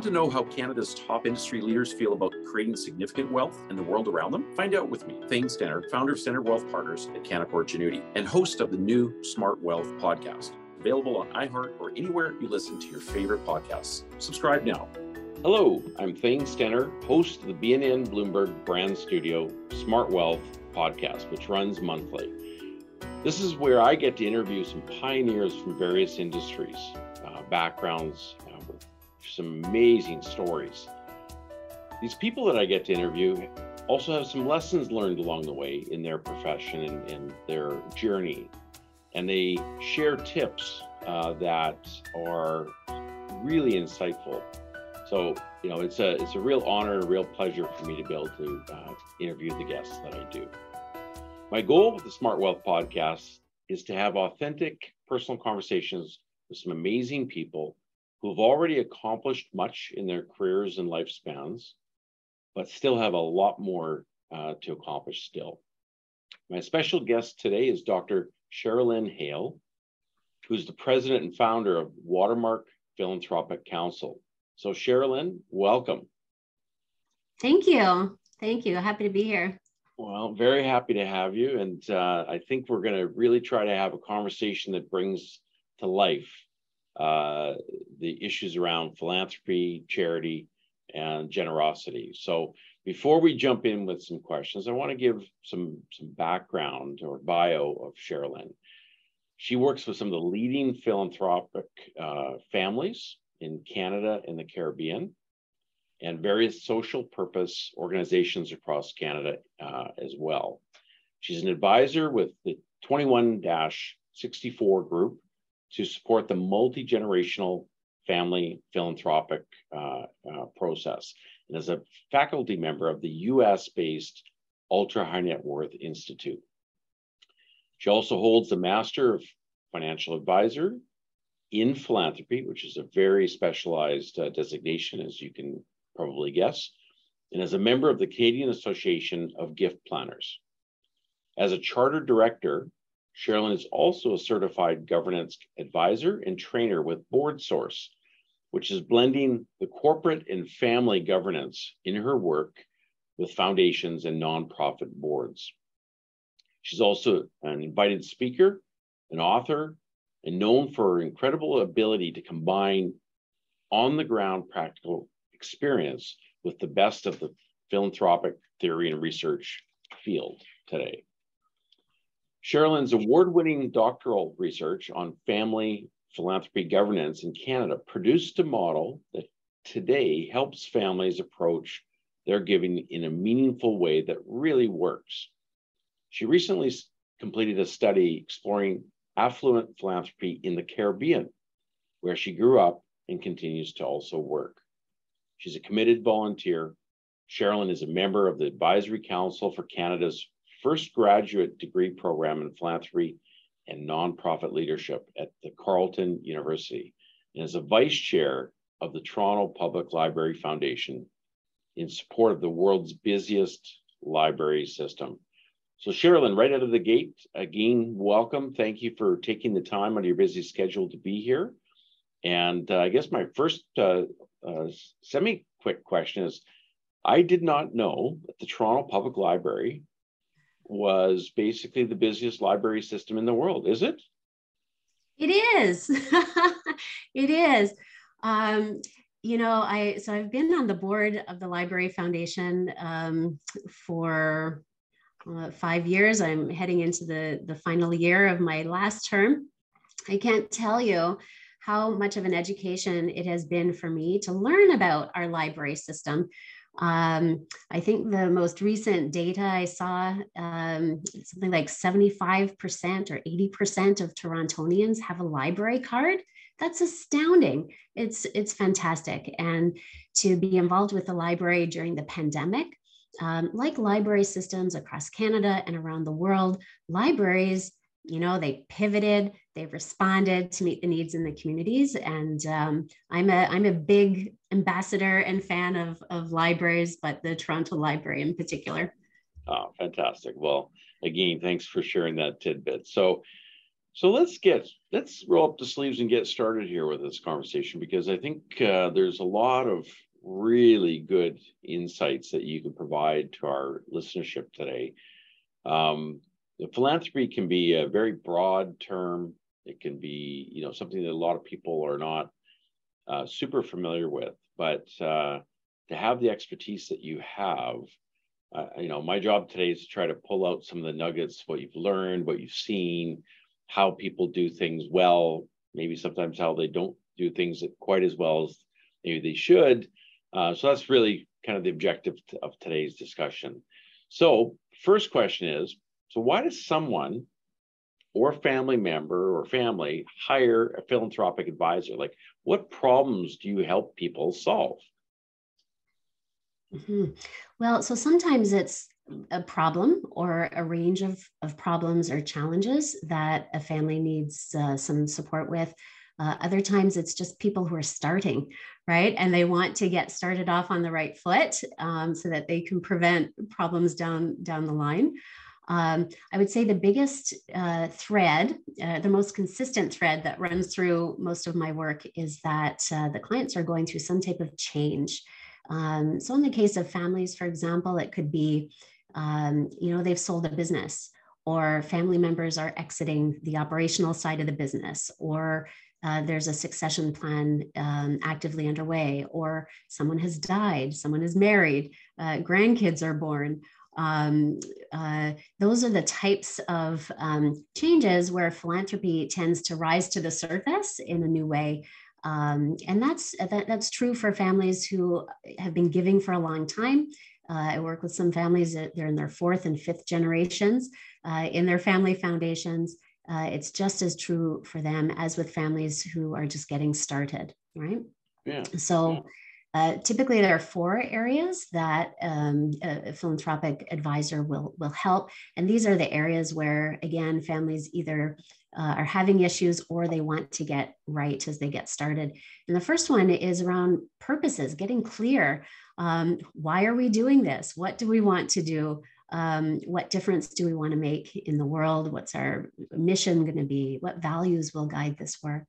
Want to know how Canada's top industry leaders feel about creating significant wealth in the world around them? Find out with me, Thane Stenner, founder of Stenner Wealth Partners at Canaccord Genuity and host of the new Smart Wealth podcast, available on iHeart or anywhere you listen to your favorite podcasts. Subscribe now. Hello, I'm Thane Stenner, host of the BNN Bloomberg Brand Studio Smart Wealth podcast, which runs monthly. This is where I get to interview some pioneers from various industries, uh, backgrounds, some amazing stories. These people that I get to interview also have some lessons learned along the way in their profession and, and their journey. And they share tips uh, that are really insightful. So, you know, it's a it's a real honor and a real pleasure for me to be able to uh, interview the guests that I do. My goal with the Smart Wealth podcast is to have authentic personal conversations with some amazing people who've already accomplished much in their careers and lifespans, but still have a lot more uh, to accomplish still. My special guest today is Dr. Sherilyn Hale, who's the president and founder of Watermark Philanthropic Counsel. So, Sherilyn, welcome. Thank you. Thank you. Happy to be here. Well, very happy to have you. And uh, I think we're going to really try to have a conversation that brings to life uh, the issues around philanthropy, charity, and generosity. So before we jump in with some questions, I want to give some, some background or bio of Sherilyn. She works with some of the leading philanthropic uh, families in Canada and the Caribbean and various social purpose organizations across Canada uh, as well. She's an advisor with the 21 64 group to support the multi generational family philanthropic uh, uh, process. And as a faculty member of the US based Ultra High Net Worth Institute. She also holds the Master of Financial Advisor in Philanthropy, which is a very specialized uh, designation, as you can probably guess, and as a member of the Canadian Association of Gift Planners. As a chartered director Sherilyn is also a certified governance advisor and trainer with BoardSource, which is blending the corporate and family governance in her work with foundations and nonprofit boards. She's also an invited speaker, an author, and known for her incredible ability to combine on the ground practical experience with the best of the philanthropic theory and research field today. Sherilyn's award winning doctoral research on family philanthropy governance in Canada produced a model that today helps families approach their giving in a meaningful way that really works. She recently completed a study exploring affluent philanthropy in the Caribbean, where she grew up and continues to also work. She's a committed volunteer. Sherilyn is a member of the Advisory Council for Canada's first graduate degree program in philanthropy and nonprofit leadership at the Carleton University and is a vice chair of the Toronto Public Library Foundation in support of the world's busiest library system. So, Sherilyn, right out of the gate, again, welcome. Thank you for taking the time out of your busy schedule to be here. And uh, I guess my first uh, uh, semi quick question is I did not know that the Toronto Public Library was basically the busiest library system in the world, is it? It is. it is. Um, you know, I so I've been on the board of the Library Foundation um, for uh, five years. I'm heading into the the final year of my last term. I can't tell you how much of an education it has been for me to learn about our library system um, I think the most recent data I saw, um, something like 75% or 80% of Torontonians have a library card. That's astounding. It's, it's fantastic. And to be involved with the library during the pandemic, um, like library systems across Canada and around the world, libraries you know they pivoted they responded to meet the needs in the communities and um, i'm a i'm a big ambassador and fan of of libraries but the toronto library in particular oh fantastic well again thanks for sharing that tidbit so So let's get let's roll up the sleeves and get started here with this conversation because I think uh, there's a lot of really good insights that you can provide to our listenership today. Um, philanthropy can be a very broad term. It can be, you know, something that a lot of people are not uh, super familiar with. But uh, to have the expertise that you have, uh, you know, my job today is to try to pull out some of the nuggets, what you've learned, what you've seen, how people do things well, maybe sometimes how they don't do things quite as well as maybe they should. Uh, so that's really kind of the objective of today's discussion. So, first question is so, why does someone or family member or family hire a philanthropic advisor? Like, what problems do you help people solve? Mm-hmm. Well, so sometimes it's a problem or a range of, of problems or challenges that a family needs uh, some support with. Uh, other times it's just people who are starting, right? And they want to get started off on the right foot um, so that they can prevent problems down, down the line. Um, I would say the biggest uh, thread, uh, the most consistent thread that runs through most of my work is that uh, the clients are going through some type of change. Um, so, in the case of families, for example, it could be, um, you know, they've sold a business, or family members are exiting the operational side of the business, or uh, there's a succession plan um, actively underway, or someone has died, someone is married, uh, grandkids are born, um, uh, those are the types of um, changes where philanthropy tends to rise to the surface in a new way. Um, and that's that, that's true for families who have been giving for a long time. Uh, I work with some families that they're in their fourth and fifth generations uh, in their family foundations. Uh, it's just as true for them as with families who are just getting started, right? Yeah. So. Yeah uh, typically, there are four areas that um, a, philanthropic advisor will, will help. And these are the areas where, again, families either uh, are having issues or they want to get right as they get started. And the first one is around purposes, getting clear. Um, why are we doing this? What do we want to do? Um, what difference do we want to make in the world? What's our mission going to be? What values will guide this work?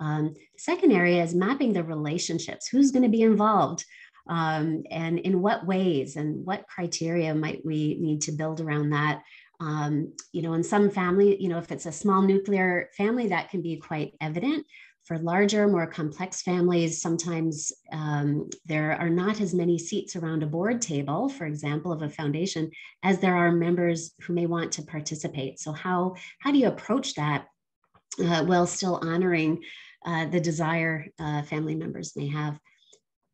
Um, second area is mapping the relationships. Who's going to be involved? Um, and in what ways and what criteria might we need to build around that? Um, you know, in some family, you know, if it's a small nuclear family, that can be quite evident. For larger, more complex families, sometimes um, there are not as many seats around a board table, for example, of a foundation, as there are members who may want to participate. So, how how do you approach that uh, while still honoring uh, the desire uh, family members may have.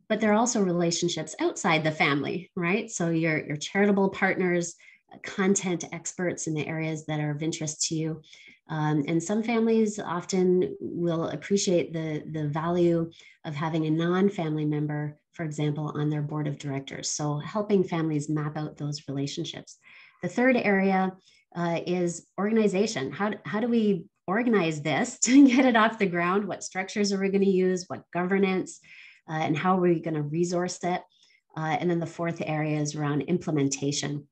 But there are also relationships outside the family, right? So your, your charitable partners, content experts in the areas that are of interest to you. Um, and some families often will appreciate the, the value of having a non family member, for example, on their board of directors. So, helping families map out those relationships. The third area uh, is organization. How, how do we organize this to get it off the ground. What structures are we going to use? What governance? Uh, and how are we going to resource it? Uh, and then the fourth area is around implementation.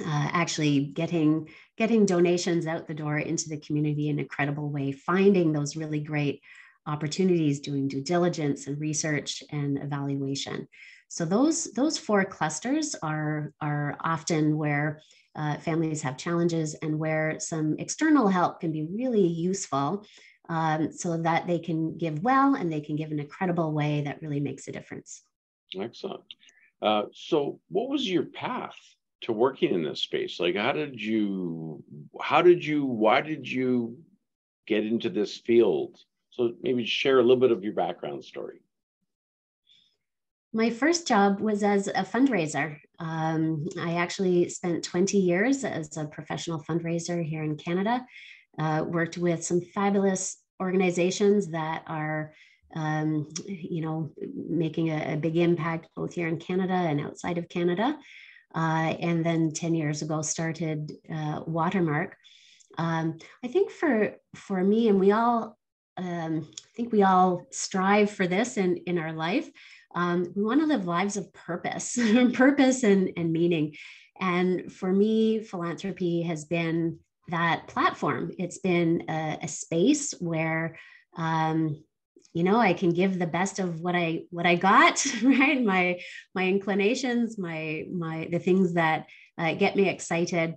Uh, actually getting getting donations out the door into the community in a credible way, finding those really great opportunities, doing due diligence and research and evaluation. So those those four clusters are are often where uh, families have challenges and where some external help can be really useful um, so that they can give well and they can give in a credible way that really makes a difference. Excellent. Uh, so, what was your path to working in this space? Like, how did you, how did you, why did you get into this field? So, maybe share a little bit of your background story. My first job was as a fundraiser. Um, I actually spent 20 years as a professional fundraiser here in Canada, uh, worked with some fabulous organizations that are, um, you know, making a, a, big impact both here in Canada and outside of Canada. Uh, and then 10 years ago started uh, Watermark. Um, I think for for me, and we all, um, I think we all strive for this in in our life um, we want to live lives of purpose, purpose and, and meaning. And for me, philanthropy has been that platform. It's been a, a space where um, you know i can give the best of what i what i got right my my inclinations my my the things that uh, get me excited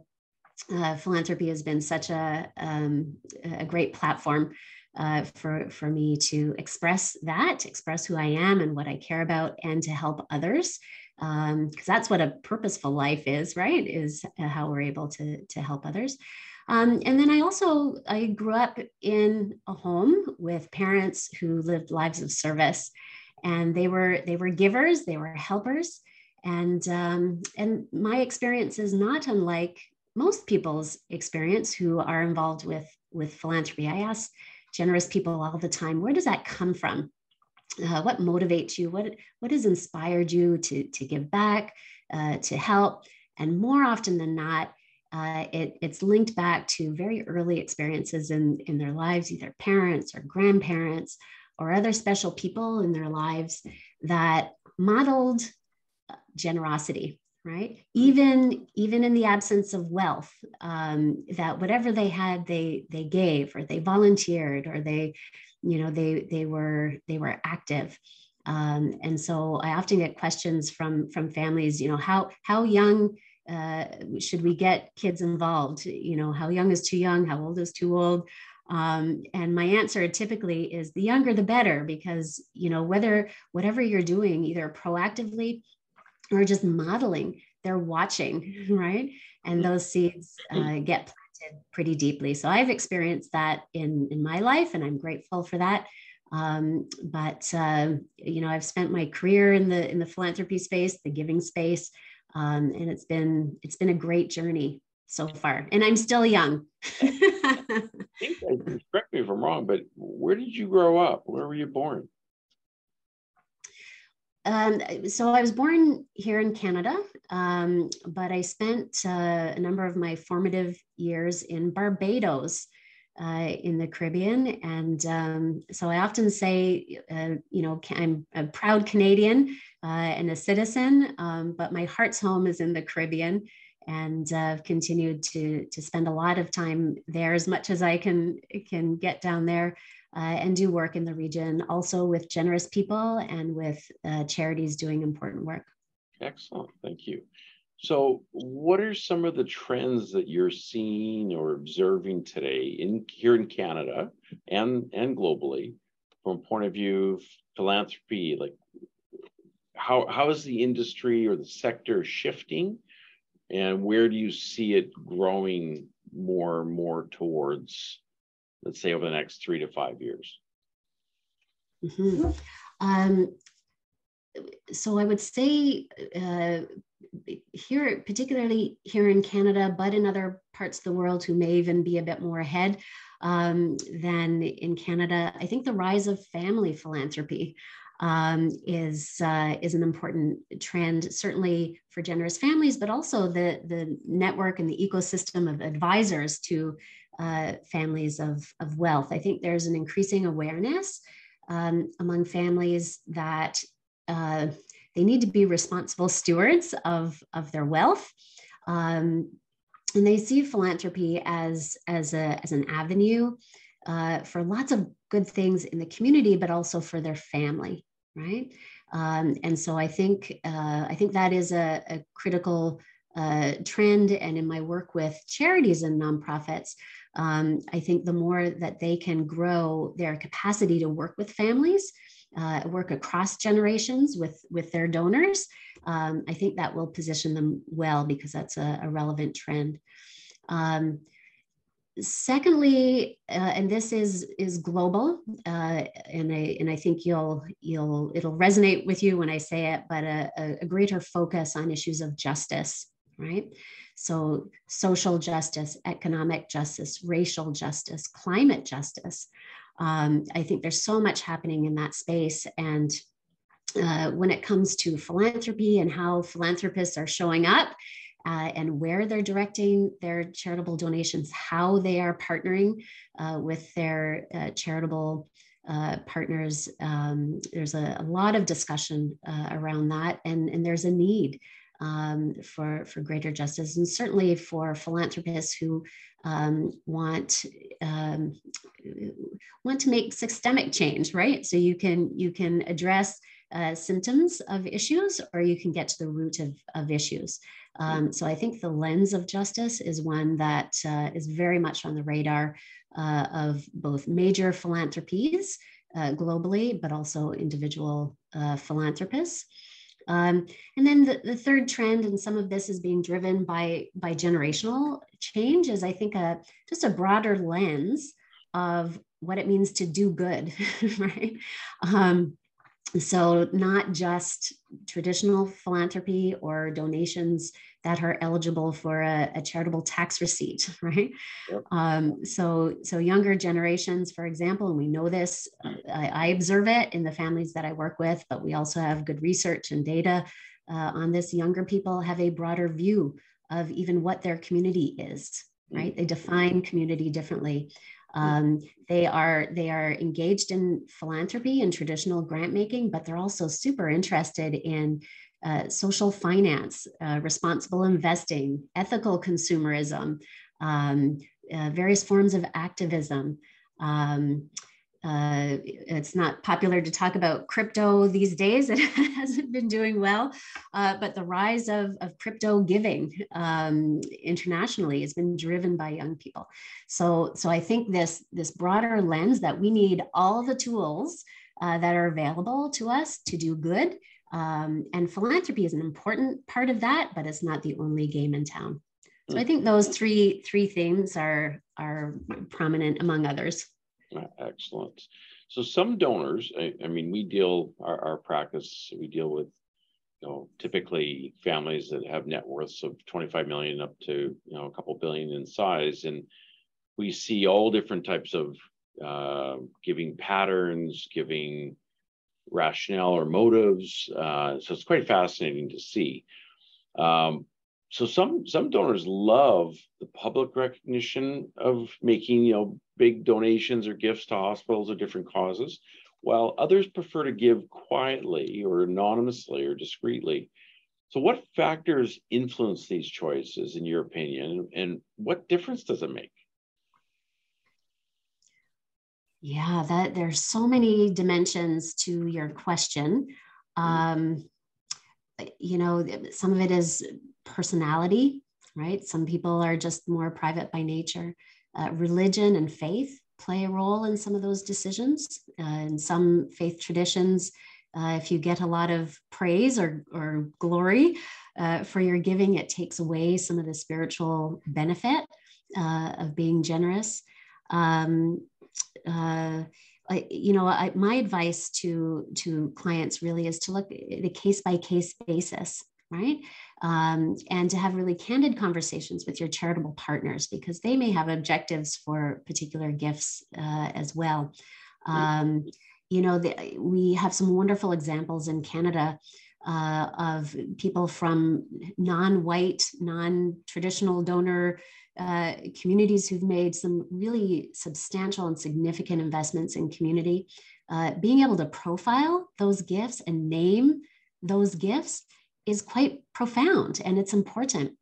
uh, philanthropy has been such a um, a great platform uh, for for me to express that express who i am and what i care about and to help others because um, that's what a purposeful life is right is uh, how we're able to to help others um, and then I also I grew up in a home with parents who lived lives of service, and they were they were givers, they were helpers, and um, and my experience is not unlike most people's experience who are involved with with philanthropy. I ask generous people all the time, where does that come from? Uh, what motivates you? What what has inspired you to to give back, uh, to help? And more often than not, uh, it, it's linked back to very early experiences in, in their lives, either parents or grandparents or other special people in their lives that modeled uh, generosity right? Even even in the absence of wealth um, that whatever they had they they gave or they volunteered or they you know they they were they were active. Um, and so i often get questions from from families you know how how young uh, should we get kids involved? You know how young is too young? How old is too old? Um, and my answer typically is the younger the better because you know whether whatever you're doing either proactively or just modeling they're watching right? And mm-hmm. those seeds uh, get planted pretty deeply. So i've experienced that in in my life and i'm grateful for that. Um, but uh, you know i've spent my career in the in the philanthropy space the giving space um, and it's been it's been a great journey so far. And i'm still young. Correct me if i'm wrong but where did you grow up? Where were you born um, so I was born here in Canada, um, but I spent uh, a number of my formative years in Barbados, uh, in the Caribbean. And um, so I often say, uh, you know, I'm a proud Canadian uh, and a citizen, um, but my heart's home is in the Caribbean. And uh, I've continued to, to spend a lot of time there as much as I can, can get down there uh, and do work in the region, also with generous people and with uh, charities doing important work. Excellent. Thank you. So, what are some of the trends that you're seeing or observing today in here in Canada and and globally, from a point of view of philanthropy? Like, how how is the industry or the sector shifting, and where do you see it growing more and more towards, let's say, over the next three to five years? Mm-hmm. Um, so I would say uh, here, particularly here in Canada, but in other parts of the world who may even be a bit more ahead um, than in Canada, I think the rise of family philanthropy um, is uh, is an important trend, certainly for generous families, but also the the network and the ecosystem of advisors to uh, families of of wealth. I think there's an increasing awareness um, among families that uh, they need to be responsible stewards of, of their wealth. Um, and they see philanthropy as, as, a, as an avenue uh, for lots of good things in the community, but also for their family, right? Um, and so I think uh, I think that is a, a critical uh, trend. And in my work with charities and nonprofits, um, I think the more that they can grow their capacity to work with families uh, work across generations with, with their donors, um, I think that will position them well because that's a, a relevant trend. Um, secondly, uh, and this is is global, uh, and I and I think you'll you'll it'll resonate with you when I say it, but a, a greater focus on issues of justice, right? So social justice, economic justice, racial justice, climate justice um, I think there's so much happening in that space. And uh, when it comes to philanthropy and how philanthropists are showing up uh, and where they're directing their charitable donations, how they are partnering uh, with their uh, charitable uh, partners, um, there's a, a, lot of discussion uh, around that, and, and there's a need um, for, for greater justice, and certainly for philanthropists who um, want um, want to make systemic change, right? So you can you can address uh, symptoms of issues, or you can get to the root of, of issues. Um, so I think the lens of justice is one that uh, is very much on the radar uh, of both major philanthropies uh, globally, but also individual uh, philanthropists. Um, and then the, the, third trend, and some of this is being driven by, by generational change, is I think a, just a broader lens of what it means to do good, right? Um, so not just traditional philanthropy or donations that are eligible for a, a charitable tax receipt, right? Yep. Um, so, so younger generations, for example, and we know this, I, I, observe it in the families that I work with, but we also have good research and data uh, on this. Younger people have a broader view of even what their community is, right? They define community differently. Um, they are they are engaged in philanthropy and traditional grant making, but they're also super interested in uh, social finance, uh, responsible investing, ethical consumerism, um, uh, various forms of activism. Um, uh, it's not popular to talk about crypto these days. It hasn't been doing well, uh, but the rise of, of crypto giving um, internationally has been driven by young people. So, so I think this this broader lens that we need all the tools uh, that are available to us to do good, um, and philanthropy is an important part of that, but it's not the only game in town. So I think those three three themes are are prominent among others. Excellent. So some donors, I, I mean, we deal our, our practice. We deal with you know typically families that have net worths of 25 million up to you know a couple billion in size, and we see all different types of uh, giving patterns, giving rationale or motives. Uh, so it's quite fascinating to see. Um, so some some donors love the public recognition of making you know big donations or gifts to hospitals or different causes, while others prefer to give quietly or anonymously or discreetly. So what factors influence these choices in your opinion and what difference does it make? Yeah, that there's so many dimensions to your question. Mm-hmm. Um, you know, some of it is personality, right? Some people are just more private by nature. Uh, religion and faith play a role in some of those decisions. Uh, in some faith traditions, uh, if you get a lot of praise or, or glory uh, for your giving, it takes away some of the spiritual benefit uh, of being generous. Um, uh, I, you know, I, my advice to to clients really is to look at a case by case basis, right? Um, and to have really candid conversations with your charitable partners because they may have objectives for particular gifts uh, as well. Um, you know, the, we have some wonderful examples in Canada uh, of people from non-white, non-traditional donor uh, communities who've made some really substantial and significant investments in community, uh, being able to profile those gifts and name those gifts is quite profound and it's important.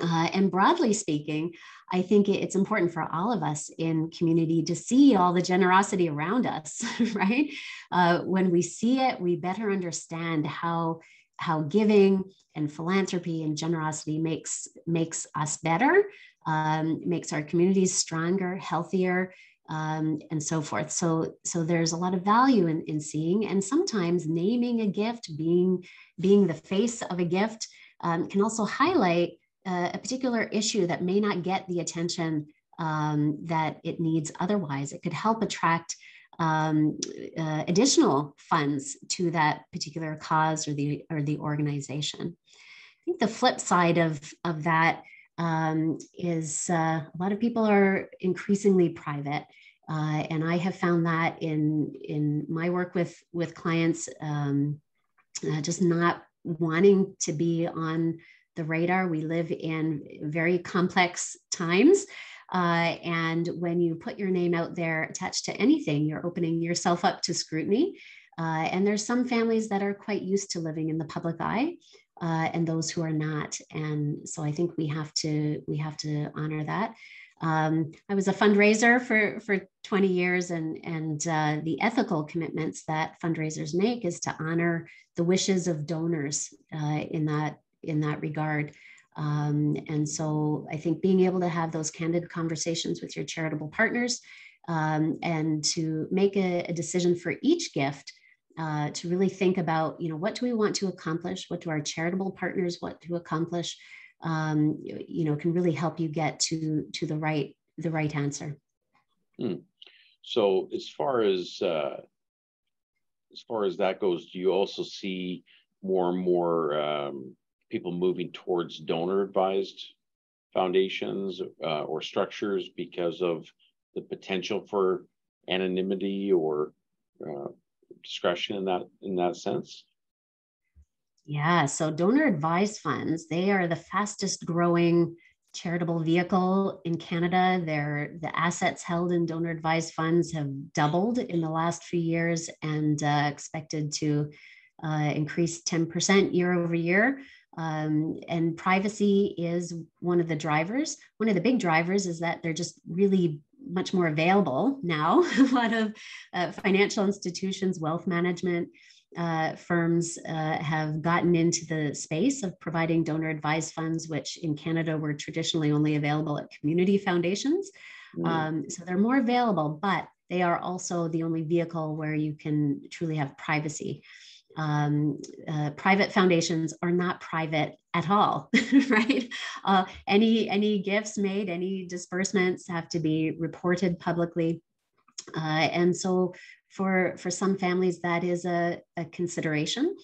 Uh, and broadly speaking, I think it's important for all of us in community to see all the generosity around us, right? Uh, when we see it, we better understand how how giving and philanthropy and generosity makes makes us better um, makes our communities stronger, healthier, um, and so forth. So, so there's a lot of value in, in seeing, and sometimes naming a gift, being being the face of a gift, um, can also highlight a particular issue that may not get the attention um, that it needs otherwise. It could help attract um, uh, additional funds to that particular cause or the or the organization. I think the flip side of of that um, is uh, a lot of people are increasingly private. Uh, and I have found that in, in my work with, with clients, um, uh, just not wanting to be on the radar. We live in very complex times. Uh, and when you put your name out there attached to anything, you're opening yourself up to scrutiny. Uh, and there's some families that are quite used to living in the public eye. uh, and those who are not. And so I think we have to we have to honor that. Um, I was a fundraiser for for 20 years, and and uh, the ethical commitments that fundraisers make is to honor the wishes of donors uh, in that in that regard. Um, and so I think being able to have those candid conversations with your charitable partners um, and to make a, a, decision for each gift uh, to really think about, you know, what do we want to accomplish? What do our charitable partners want to accomplish? Um, you know, can really help you get to to the right the right answer. Hmm. So as far as uh, as far as that goes, do you also see more and more um, people moving towards donor advised foundations uh, or structures because of the potential for anonymity or uh, discretion in that in that sense? Yeah so donor advised funds they are the fastest growing charitable vehicle in canada. They're, the assets held in donor advised funds have doubled in the last few years and uh, expected to uh, increase 10% year over year um, and privacy is one of the drivers. One of the big drivers is that they're just really much more available now. a lot of uh, financial institutions, wealth management uh, firms uh, have gotten into the space of providing donor advised funds, which in Canada were traditionally only available at community foundations. Mm. Um, so they're more available, but they are also the only vehicle where you can truly have privacy um, uh, private foundations are not private at all, right? Uh, any any gifts made, any disbursements have to be reported publicly, uh, and so for for some families that is a, a consideration.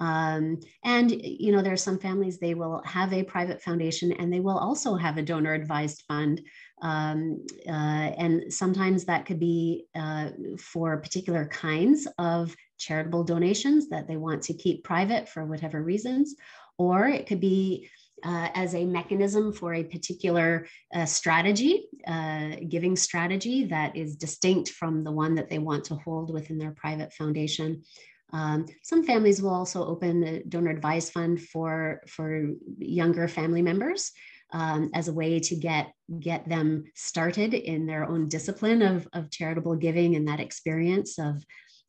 Um, and you know there are some families they will have a private foundation and they will also have a donor advised fund um, uh, and sometimes that could be uh, for particular kinds of charitable donations that they want to keep private for whatever reasons, or it could be uh, as a mechanism for a particular uh, strategy, uh, giving strategy that is distinct from the one that they want to hold within their private foundation. Um, some families will also open a donor advised fund for, for younger family members um, as a way to get get them started in their own discipline of, of charitable giving and that experience of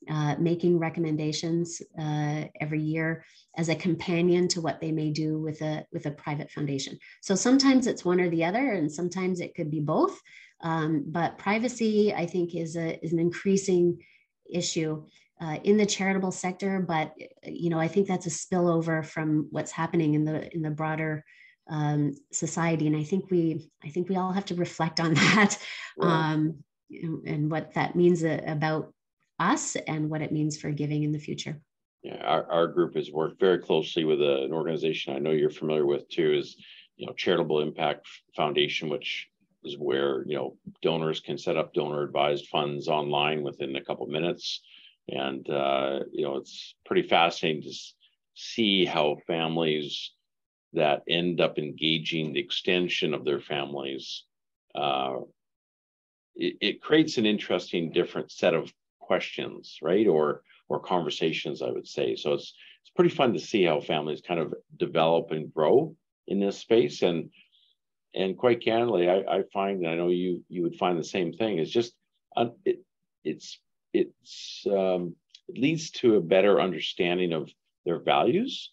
uh, making recommendations uh, every year as a companion to what they may do with a with a private foundation. So sometimes it's one or the other, and sometimes it could be both. Um, but privacy, I think, is a is an increasing issue. Uh, in the charitable sector, but you know, I think that's a spillover from what's happening in the in the broader um, society, and I think we I think we all have to reflect on that right. um, and what that means uh, about us and what it means for giving in the future. Yeah, our, our group has worked very closely with a, an organization I know you're familiar with too, is you know Charitable Impact Foundation, which is where you know donors can set up donor advised funds online within a couple minutes, and uh, you know it's pretty fascinating to see how families that end up engaging the extension of their families. Uh, it, it creates an interesting, different set of questions, right? Or or conversations, I would say. So it's it's pretty fun to see how families kind of develop and grow in this space. And and quite candidly, I, I find, and I know you you would find the same thing. It's just it it's it's um, it leads to a better understanding of their values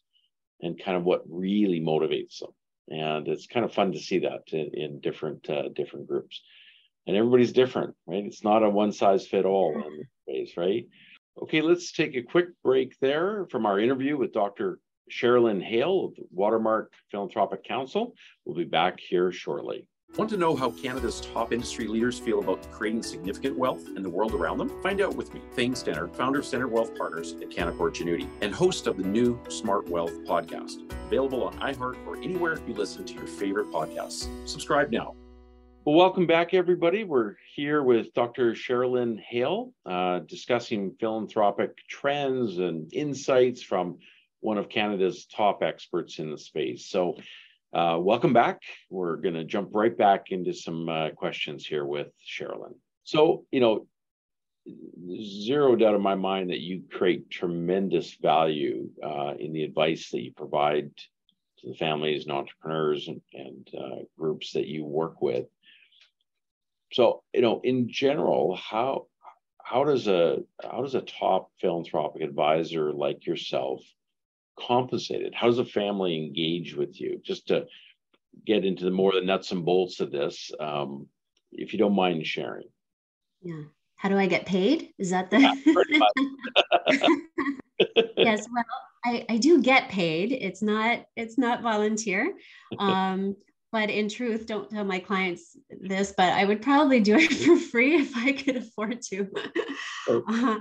and kind of what really motivates them. And it's kind of fun to see that in, in different uh, different groups and everybody's different, right? It's not a one size fit all mm-hmm. in ways, right? Okay, let's take a quick break there from our interview with Dr. Sherilyn Hale of the Watermark Philanthropic Counsel. We'll be back here shortly. Want to know how Canada's top industry leaders feel about creating significant wealth in the world around them? Find out with me, Thane Stenner, founder of Stenner Wealth Partners at Canaccord Genuity, and host of the new Smart Wealth podcast, available on iHeart or anywhere you listen to your favorite podcasts. Subscribe now well, welcome back, everybody. We're here with Dr. Sherilyn Hale, uh, discussing philanthropic trends and insights from one of Canada's top experts in the space. So, uh, welcome back. We're going to jump right back into some uh, questions here with Sherilyn. So, you know, zero doubt in my mind that you create tremendous value uh, in the advice that you provide to the families and entrepreneurs and, and uh, groups that you work with. So, you know, in general, how how does a how does a top philanthropic advisor like yourself compensate it? How does a family engage with you? Just to get into the more the nuts and bolts of this, um, if you don't mind sharing. Yeah how do I get paid? Is that the? Yeah, yes, well, I, I do get paid. It's not it's not volunteer. Um, but in truth, don't tell my clients this, but I would probably do it for free if I could afford to. uh,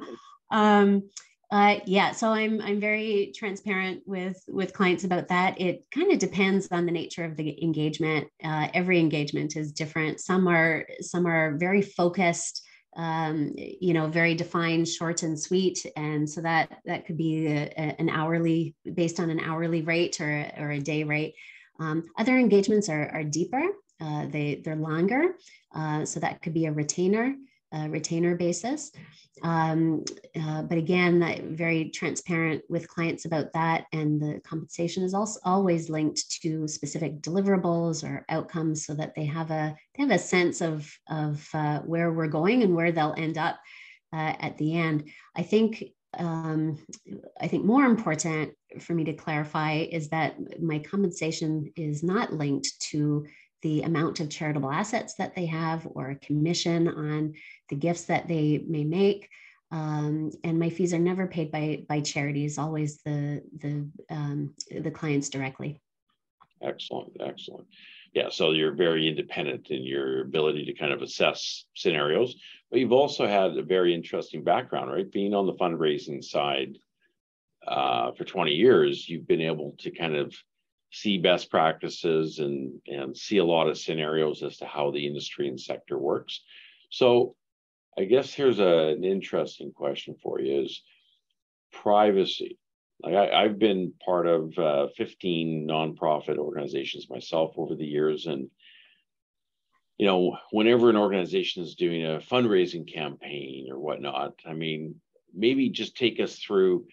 um, uh, yeah, so I'm I'm very transparent with with clients about that. It kind of depends on the nature of the engagement. Uh, every engagement is different. Some are some are very focused um, you know, very defined, short and sweet. And so that that could be a, a, an hourly, based on an hourly rate or, or a day rate. Um, other engagements are, are deeper. Uh, they they're longer. Uh, so that could be a retainer, a retainer basis. Um, uh, but again, very transparent with clients about that. And the compensation is also always linked to specific deliverables or outcomes so that they have a, they have a sense of, of uh, where we're going and where they'll end up uh, at the end. I think um, I think more important for me to clarify is that my compensation is not linked to the amount of charitable assets that they have or a commission on the gifts that they may make. Um, and my fees are never paid by by charities, always the the um, the clients directly. Excellent, excellent. Yeah, so you're very independent in your ability to kind of assess scenarios, but you've also had a very interesting background, right? Being on the fundraising side uh, for 20 years, you've been able to kind of see best practices and and see a lot of scenarios as to how the industry and sector works. So I guess here's a, an interesting question for you is privacy. Like I, have been part of uh, 15 nonprofit organizations myself over the years. And, you know, whenever an organization is doing a fundraising campaign or whatnot, I mean, maybe just take us through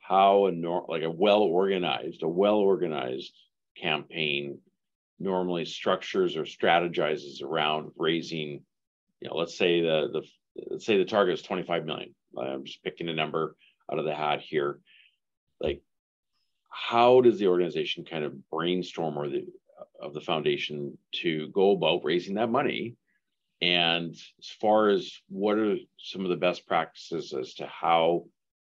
how a nor- like a well organized, a well organized campaign normally structures or strategizes around raising, you know, let's say the the let's say the target is 25 million. I'm just picking a number out of the hat here. Like, how does the organization kind of brainstorm or the of the foundation to go about raising that money? And as far as what are some of the best practices as to how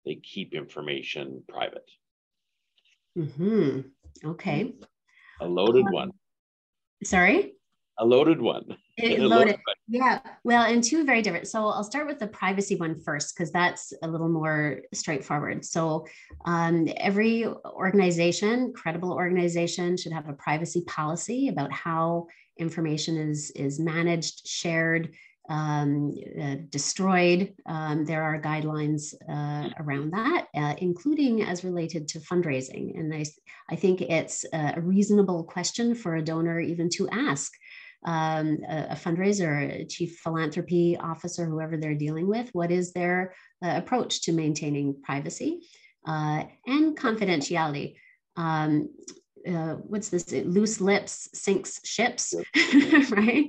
they keep information private? Hmm. Okay. A loaded um, one. Sorry. A loaded one. It loaded. Yeah. Well, and two very different. So I'll start with the privacy one first, because that's a little more straightforward. So um, every organization, credible organization, should have a privacy policy about how information is is managed, shared, um, uh, destroyed. Um, there are guidelines uh, around that, uh, including as related to fundraising. And I, I think it's a reasonable question for a donor even to ask um, a, a, fundraiser, a chief philanthropy officer, whoever they're dealing with, what is their uh, approach to maintaining privacy uh, and confidentiality? Um, uh, what's this? Loose lips sinks ships, right?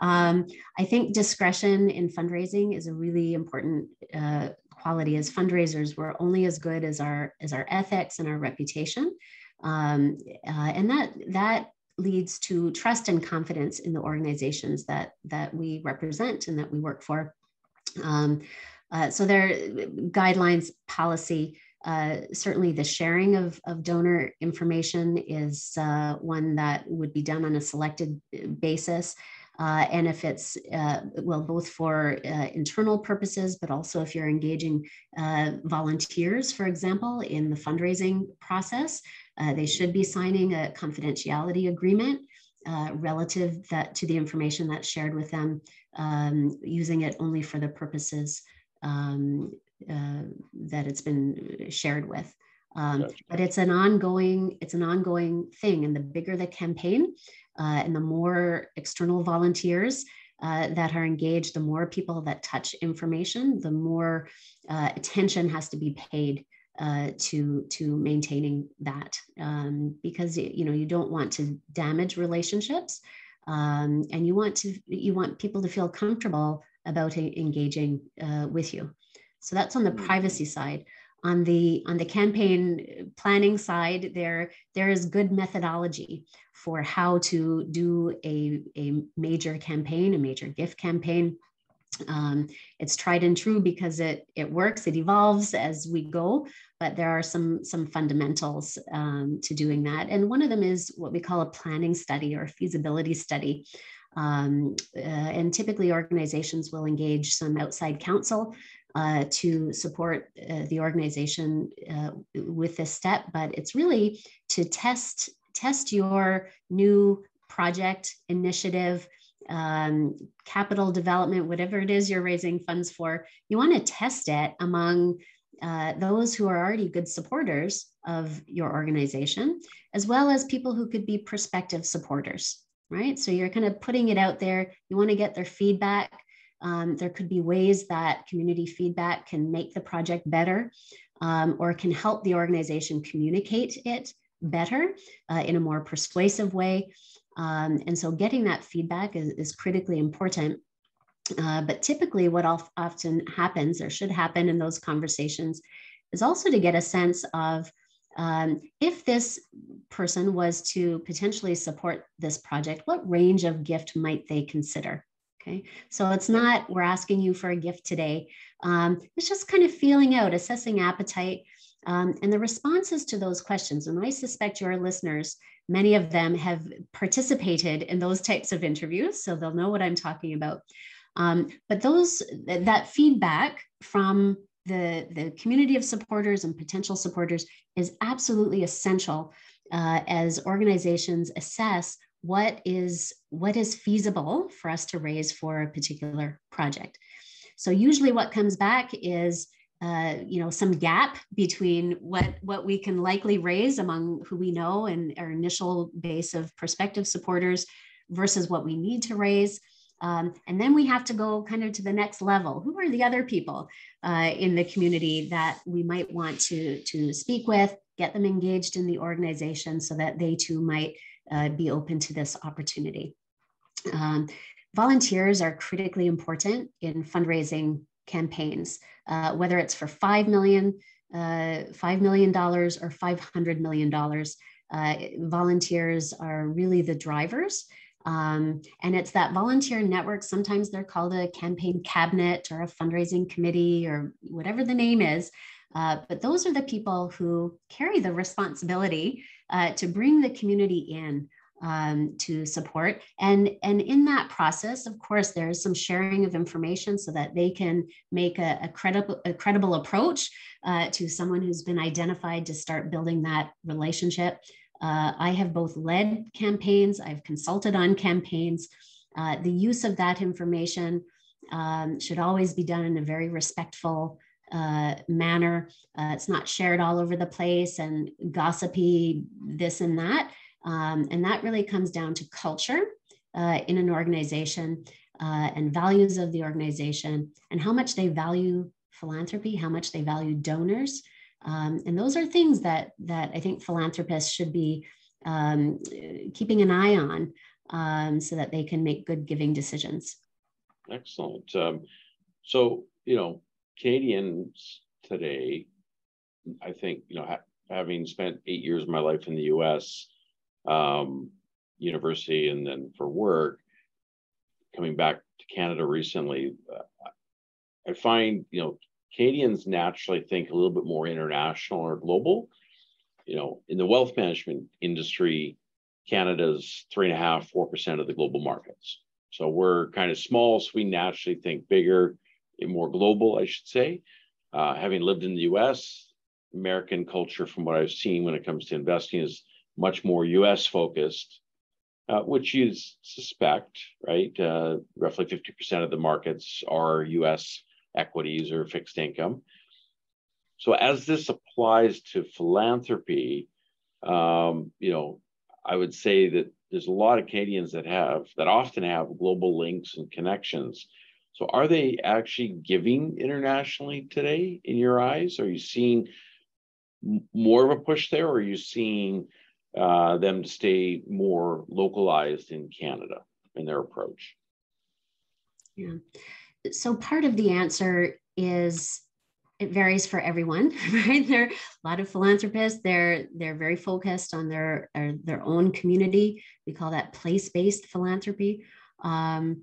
Um, I think discretion in fundraising is a really important uh, quality. As fundraisers, we're only as good as our as our ethics and our reputation, um, uh, and that that leads to trust and confidence in the organizations that that we represent and that we work for. Um, uh, so there are guidelines, policy. Uh, certainly, the sharing of, of donor information is uh, one that would be done on a selected basis. Uh, and if it's, uh, well, both for uh, internal purposes, but also if you're engaging uh, volunteers, for example, in the fundraising process, uh, they should be signing a confidentiality agreement uh, relative that to the information that's shared with them, um, using it only for the purposes um, that it's been shared with. Um, gotcha. But it's an ongoing, it's an ongoing thing, and the bigger the campaign, uh, and the more external volunteers uh, that are engaged, the more people that touch information, the more uh, attention has to be paid uh, to to maintaining that um, because you know you don't want to damage relationships um, and you want to you want people to feel comfortable about engaging uh, with you. So that's on the mm-hmm. privacy side. On the on the campaign planning side there there is good methodology for how to do a, a major campaign a major gift campaign. Um, it's tried and true because it it works it evolves as we go but there are some some fundamentals um, to doing that. And one of them is what we call a planning study or feasibility study. Um, uh, and typically organizations will engage some outside counsel uh, to support uh, the organization uh, with this step, but it's really to test test your new project initiative, um, capital development, whatever it is you're raising funds for. You want to test it among uh, those who are already good supporters of your organization, as well as people who could be prospective supporters, right? So you're kind of putting it out there. You want to get their feedback. Um, there could be ways that community feedback can make the project better um, or can help the organization communicate it better uh, in a more persuasive way. Um, and so getting that feedback is, is critically important. Uh, but typically, what often happens or should happen in those conversations is also to get a sense of um, if this person was to potentially support this project, what range of gift might they consider? Okay, so it's not we're asking you for a gift today. Um, it's just kind of feeling out, assessing appetite, um, and the responses to those questions. And I suspect your listeners, many of them have participated in those types of interviews, so they'll know what I'm talking about. Um, but those that feedback from the, the community of supporters and potential supporters is absolutely essential uh, as organizations assess what is what is feasible for us to raise for a particular project. So usually what comes back is uh, you know some gap between what what we can likely raise among who we know and our initial base of prospective supporters versus what we need to raise um, and then we have to go kind of to the next level who are the other people uh, in the community that we might want to to speak with get them engaged in the organization so that they too might uh, be open to this opportunity. Um, volunteers are critically important in fundraising campaigns, uh, whether it's for 5 million, uh, $5 million or $500 million. Uh, volunteers are really the drivers. Um, and it's that volunteer network. Sometimes they're called a campaign cabinet or a fundraising committee or whatever the name is. Uh, but those are the people who carry the responsibility uh, to bring the community in um, to support. And, and in that process, of course, there is some sharing of information so that they can make a, a credible, a credible approach uh, to someone who's been identified to start building that relationship. Uh, I have both led campaigns, I've consulted on campaigns. Uh, the use of that information um, should always be done in a very respectful uh, manner. Uh, it's not shared all over the place and gossipy, this and that. Um, and that really comes down to culture uh, in an organization uh, and values of the organization and how much they value philanthropy, how much they value donors. Um, and those are things that, that I think philanthropists should be um, keeping an eye on um, so that they can make good giving decisions. Excellent. Um, so, you know, Canadians today, I think, you know, ha- having spent eight years of my life in the US, um, university, and then for work, coming back to Canada recently, uh, I find, you know, Canadians naturally think a little bit more international or global. You know, in the wealth management industry, Canada's three and a half, four percent of the global markets. So we're kind of small, so we naturally think bigger and more global, I should say. Uh, having lived in the US, American culture, from what I've seen when it comes to investing, is much more US focused, uh, which you suspect, right? Uh, roughly 50% of the markets are US equities or fixed income. So, as this applies to philanthropy, um, you know, I would say that there's a lot of Canadians that have that often have global links and connections. So are they actually giving internationally today in your eyes? Are you seeing more of a push there, or are you seeing uh, them to stay more localized in Canada in their approach? Yeah. So part of the answer is it varies for everyone, right? There are a lot of philanthropists. They're they're very focused on their their own community. We call that place-based philanthropy. Um,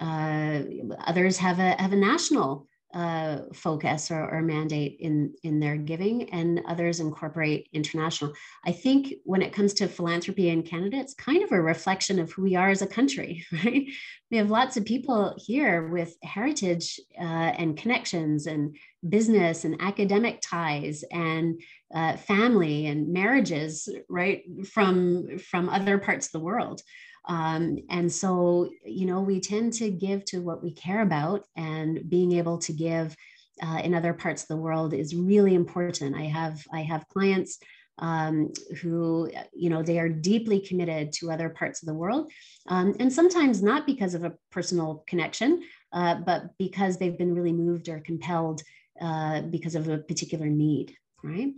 uh, others have a have a national uh, focus or, or, mandate in in their giving, and others incorporate international. I think when it comes to philanthropy in Canada, it's kind of a reflection of who we are as a country, right? We have lots of people here with heritage uh, and connections and business and academic ties and uh, family and marriages, right, from from other parts of the world. Um, and so, you know, we tend to give to what we care about, and being able to give uh, in other parts of the world is really important. I have I have clients um, who, you know, they are deeply committed to other parts of the world, um, and sometimes not because of a personal connection, uh, but because they've been really moved or compelled uh, because of a particular need. Right.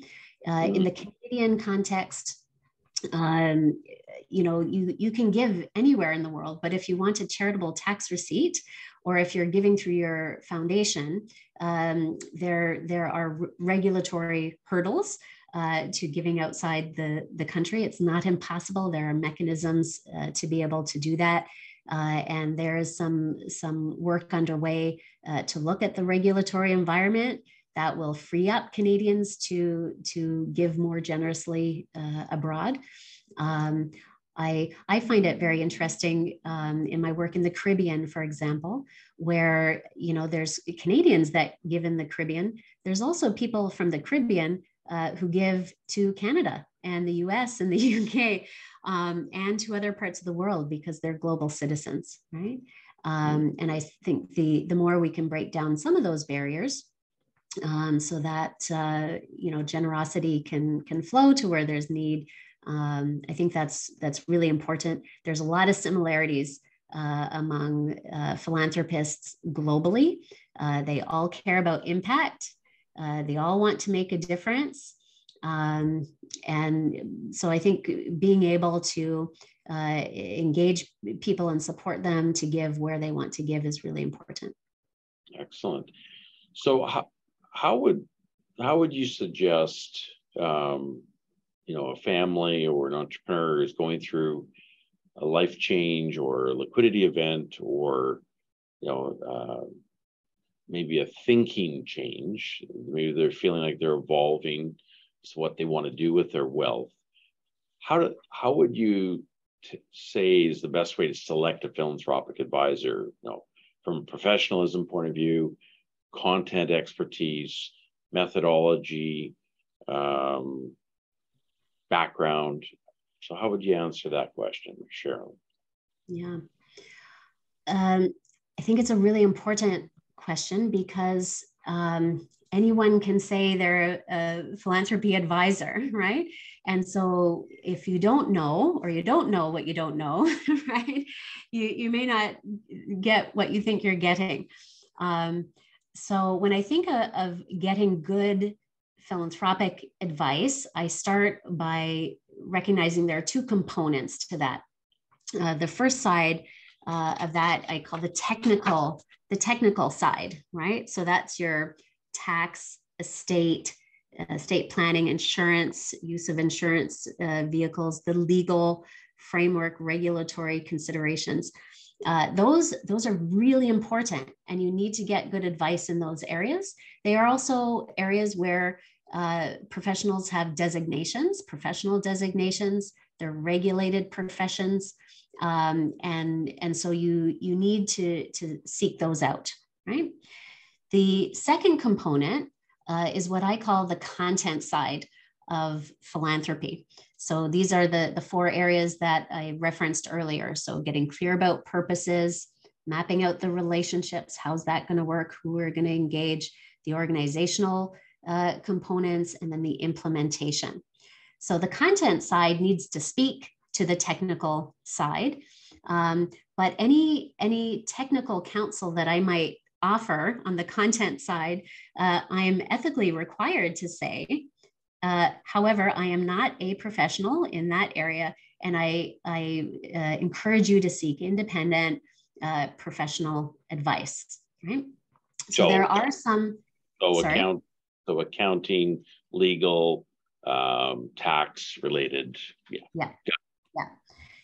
Uh, in the Canadian context, um, you know you you can give anywhere in the world but if you want a charitable tax receipt or if you're giving through your foundation um, there there are regulatory hurdles uh, to giving outside the the country. It's not impossible. There are mechanisms uh, to be able to do that. Uh, and there is some some work underway uh, to look at the regulatory environment that will free up Canadians to to give more generously uh, abroad. Um, I, I find it very interesting um, in my work in the Caribbean, for example, where you know there's Canadians that give in the Caribbean. There's also people from the Caribbean uh, who give to Canada and the U.S. and the UK um, and to other parts of the world because they're global citizens, right? Um, and I think the the more we can break down some of those barriers, um, so that uh, you know generosity can can flow to where there's need um, I think that's that's really important. There's a lot of similarities uh, among uh, philanthropists globally. Uh, they all care about impact. Uh, they all want to make a difference. Um, and so I think being able to uh, engage people and support them to give where they want to give is really important. Excellent. So how, how would how would you suggest um, you know a family or an entrepreneur is going through a life change or a liquidity event or you know uh, maybe a thinking change? Maybe they're feeling like they're evolving to what they want to do with their wealth. How do, how would you t- say is the best way to select a philanthropic advisor you know from a professionalism point of view content expertise methodology um, background. So, how would you answer that question, Cheryl? Yeah. Um, I think it's a really important question because um, anyone can say they're a philanthropy advisor, right? And so if you don't know, or you don't know what you don't know, right, you, you may not get what you think you're getting. Um, so when I think of, of getting good philanthropic advice, I start by recognizing there are two components to that. Uh, the first side uh, of that I call the technical, the technical side, right? So that's your tax, estate, estate planning, insurance, use of insurance uh, vehicles, the legal framework, regulatory considerations. Uh, those those are really important and you need to get good advice in those areas they are also areas where uh, professionals have designations, professional designations. They're regulated professions, um, and and so you you need to to seek those out, right? The second component uh, is what I call the content side of philanthropy. So these are the the four areas that I referenced earlier. So getting clear about purposes, mapping out the relationships. How's that going to work? Who are going to engage? The organizational uh, components and then the implementation. So the content side needs to speak to the technical side. Um, but any any technical counsel that I might offer on the content side, uh, I am ethically required to say. Uh, however, I am not a professional in that area, and I, I uh, encourage you to seek independent uh, professional advice. Right. So, so there are some. So account, so accounting, legal, um, tax related. Yeah. Yeah. Yeah.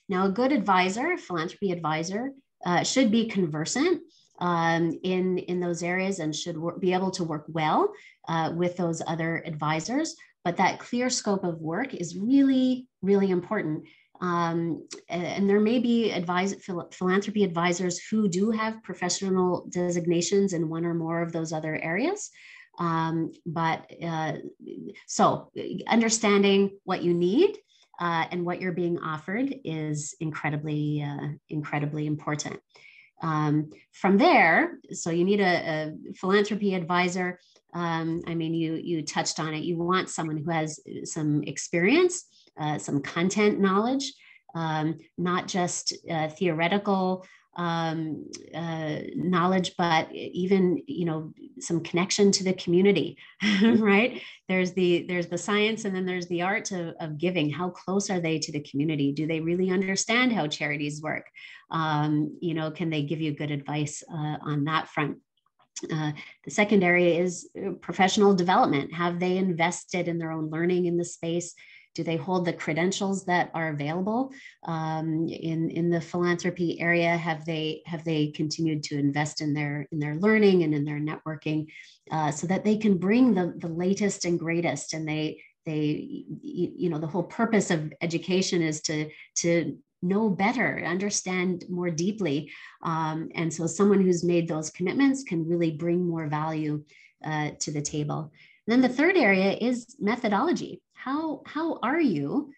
Now, a good advisor, a philanthropy advisor, uh, should be conversant um, in, in those areas and should work, be able to work well uh, with those other advisors. But that clear scope of work is really, really important. Um, and there may be advise, philanthropy advisors who do have professional designations in one or more of those other areas. Um, but uh, so understanding what you need uh, and what you're being offered is incredibly, uh, incredibly important. Um, from there, so you need a, a philanthropy advisor. Um, I mean, you you touched on it. You want someone who has some experience, uh, some content knowledge, um, not just uh, theoretical um, uh, knowledge, but even you know some connection to the community, mm-hmm. right? There's the there's the science, and then there's the art of, of giving. How close are they to the community? Do they really understand how charities work? Um, you know, can they give you good advice uh, on that front? Uh, the second area is uh, professional development. Have they invested in their own learning in the space? Do they hold the credentials that are available um, in in the philanthropy area? Have they have they continued to invest in their in their learning and in their networking uh, so that they can bring the the latest and greatest? And they they you know the whole purpose of education is to to know better, understand more deeply. Um, and so someone who's made those commitments can really bring more value uh, to the table. And then the third area is methodology how how are you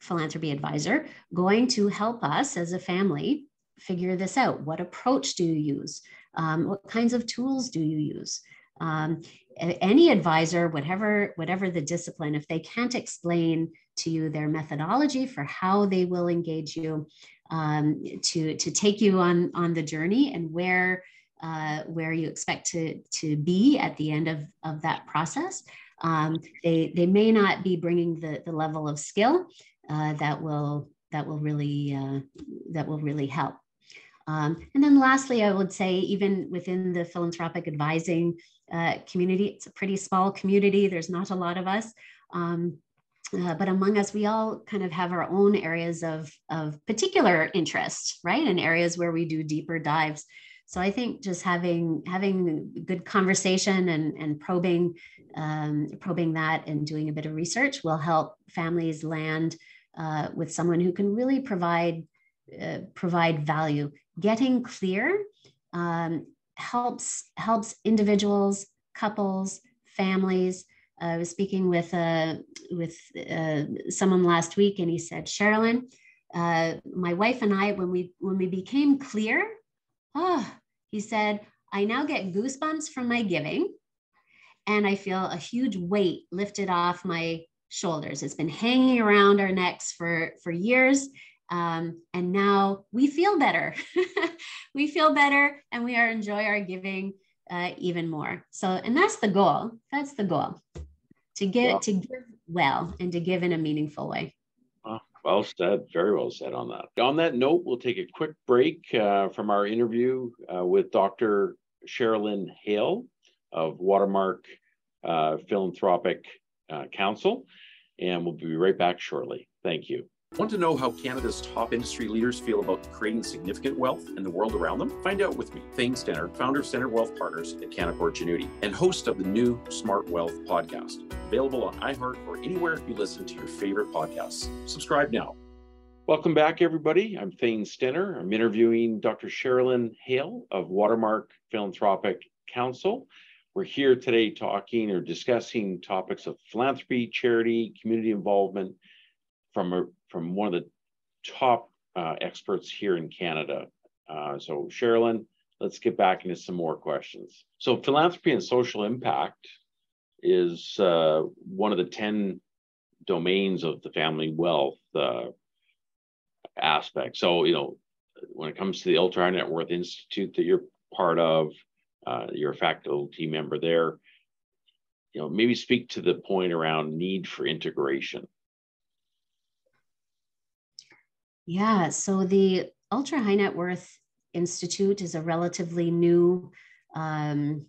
philanthropy advisor going to help us as a family figure this out what approach do you use um, what kinds of tools do you use um, any advisor whatever whatever the discipline if they can't explain to you their methodology for how they will engage you um, to to take you on on the journey and where uh, where you expect to to be at the end of of that process um, they they may not be bringing the the level of skill uh, that will that will really uh, that will really help. Um, and then lastly, I would say even within the philanthropic advising uh, community, it's a pretty small community. There's not a lot of us. Um, uh, but among us, we all kind of have our own areas of, of particular interest, right? And areas where we do deeper dives. So I think just having having good conversation and, and probing um, probing that and doing a bit of research will help families land uh, with someone who can really provide uh, provide value. Getting clear um, helps helps individuals, couples, families. I was speaking with uh, with uh, someone last week, and he said, "Sherilyn, uh, my wife and I, when we when we became clear oh, he said, I now get goosebumps from my giving and I feel a huge weight lifted off my shoulders. It's been hanging around our necks for, for years. Um, and now we feel better. we feel better and we are enjoy our giving uh, even more. So, and that's the goal. That's the goal to give, to give well and to give in a meaningful way. Well said. Very well said on that. On that note, we'll take a quick break uh, from our interview uh, with Dr. Sherilyn Hale of Watermark uh, Philanthropic uh, Counsel, and we'll be right back shortly. Thank you. Want to know how Canada's top industry leaders feel about creating significant wealth in the world around them? Find out with me, Thane Stenner, founder of Stenner Wealth Partners at Canaccord Genuity, and host of the new Smart Wealth podcast, available on iHeart or anywhere you listen to your favorite podcasts. Subscribe now. Welcome back, everybody. I'm Thane Stenner. I'm interviewing Dr. Sherilyn Hale of Watermark Philanthropic Counsel. We're here today talking or discussing topics of philanthropy, charity, community involvement from a from one of the top uh, experts here in Canada. Uh, so, Sherilyn, let's get back into some more questions. So, philanthropy and social impact is uh, one of the 10 domains of the family wealth. Uh, aspect. So, you know, when it comes to the Ultra High Net Worth Institute that you're part of, uh, you're a faculty member there, you know, maybe speak to the point around need for integration. Yeah, so the Ultra High Net Worth Institute is a relatively new um,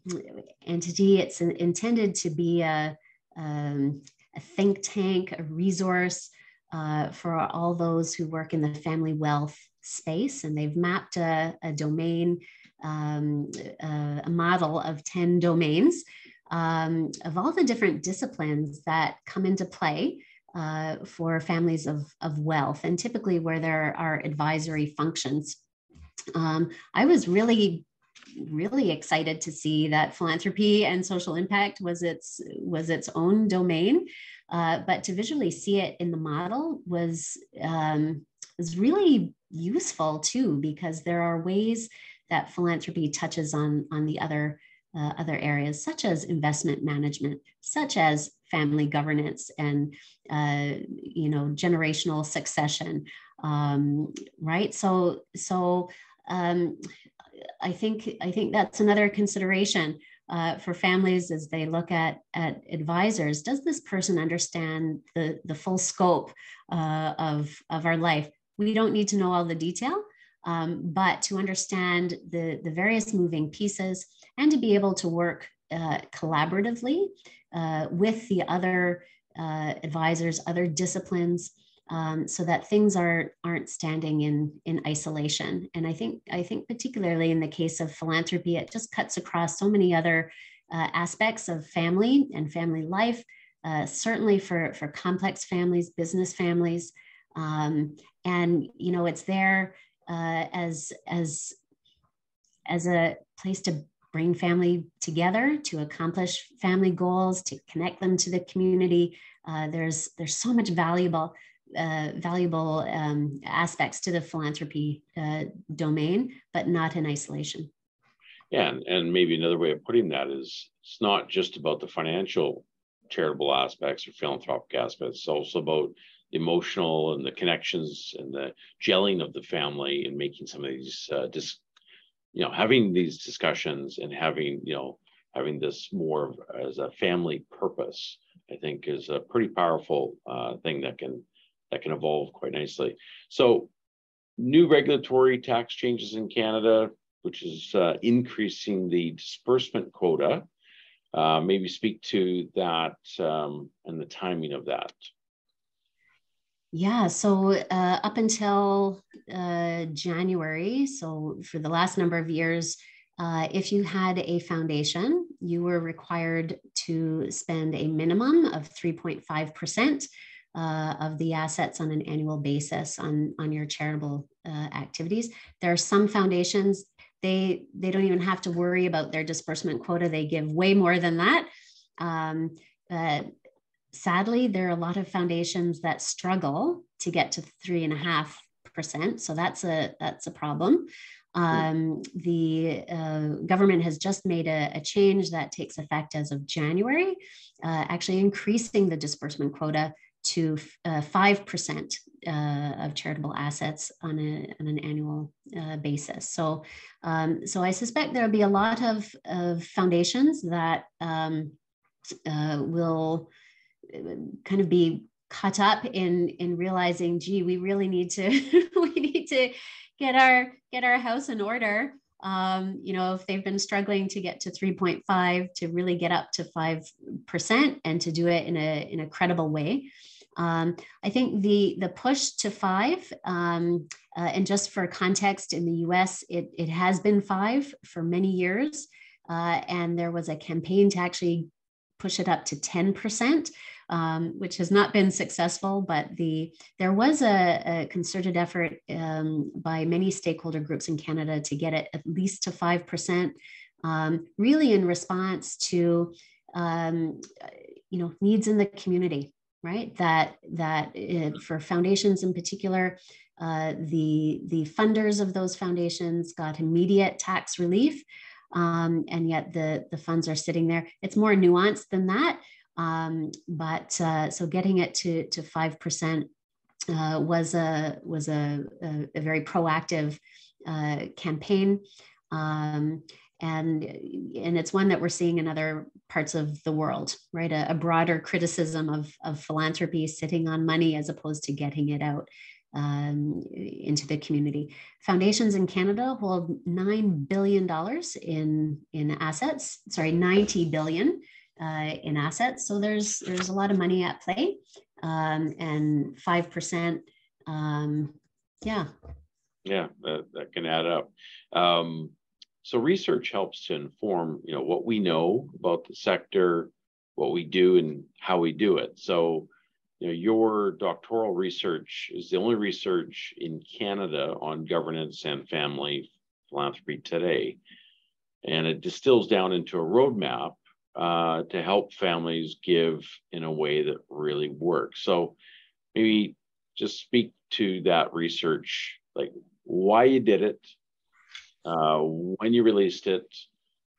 entity. It's an, intended to be a, um, a, think tank, a resource uh, for all those who work in the family wealth space. And they've mapped a, a domain, um, a, a, model of 10 domains um, of all the different disciplines that come into play. Uh, for families of, of wealth, and typically where there are advisory functions. Um, I was really really excited to see that philanthropy and social impact was its was its own domain uh, but to visually see it in the model was um, was really useful too because there are ways that philanthropy touches on on the other uh, other areas such as investment management such as family governance and uh, you know generational succession um, right so so um, I think I think that's another consideration uh, for families as they look at at advisors. Does this person understand the the full scope uh, of of our life? We don't need to know all the detail, um, but to understand the the various moving pieces and to be able to work uh, collaboratively uh, with the other uh, advisors, other disciplines um, so that things are aren't standing in in isolation. And I think I think particularly in the case of philanthropy, it just cuts across so many other uh, aspects of family and family life. Uh, certainly for for complex families, business families, um, and you know it's there uh, as as as a place to bring family together to accomplish family goals to connect them to the community uh, there's there's so much valuable uh, valuable um, aspects to the philanthropy uh, domain, but not in isolation. Yeah, and, and maybe another way of putting that is it's not just about the financial charitable aspects or philanthropic aspects, it's also about the emotional and the connections and the gelling of the family and making some of these uh, dis- you know having these discussions and having you know having this more as a family purpose i think is a pretty powerful uh, thing that can that can evolve quite nicely. So new regulatory tax changes in Canada, which is uh, increasing the disbursement quota. Uh, maybe speak to that um, and the timing of that. Yeah, so uh, up until uh, January, so for the last number of years, uh, if you had a foundation, you were required to spend a minimum of 3.5% uh, of the assets on an annual basis on, on your charitable uh, activities. There are some foundations, they, they don't even have to worry about their disbursement quota. They give way more than that. Um, sadly, there are a lot of foundations that struggle to get to three and a half percent. So that's a that's a problem. Um, the uh, government has just made a, a, change that takes effect as of January, uh, actually increasing the disbursement quota to uh, 5% uh, of charitable assets on, a, on an annual uh, basis. So, um, so I suspect there'll be a lot of, of foundations that um, uh, will kind of be caught up in, in realizing, gee, we really need to, we need to get our, get our house in order um, you know, if they've been struggling to get to 3.5 to really get up to 5% and to do it in a, in a credible way. Um, I think the the push to five, um, uh, and just for context, in the U.S., it it has been five for many years, uh, and there was a campaign to actually push it up to ten percent. Um, which has not been successful, but the there was a, a concerted effort um, by many stakeholder groups in Canada to get it at least to five percent, um, really in response to um, you know needs in the community right? That that it, for foundations in particular, uh, the the funders of those foundations got immediate tax relief, um, and yet the the funds are sitting there. It's more nuanced than that, um, but uh, so getting it to to five percent uh, was a was a, a, a very proactive uh, campaign. Um, and and it's one that we're seeing in other parts of the world right a, a, broader criticism of, of philanthropy sitting on money as opposed to getting it out um, into the community foundations in canada hold $9 billion in in assets sorry 90 billion uh, in assets. So there's there's a lot of money at play um, and 5% um, yeah. Yeah that, that can add up. Um, so research helps to inform you know what we know about the sector what we do and how we do it. So you know your doctoral research is the only research in canada on governance and family philanthropy today. And it distills down into a roadmap uh, to help families give in a way that really works. So maybe just speak to that research, like why you did it, uh, when you released it,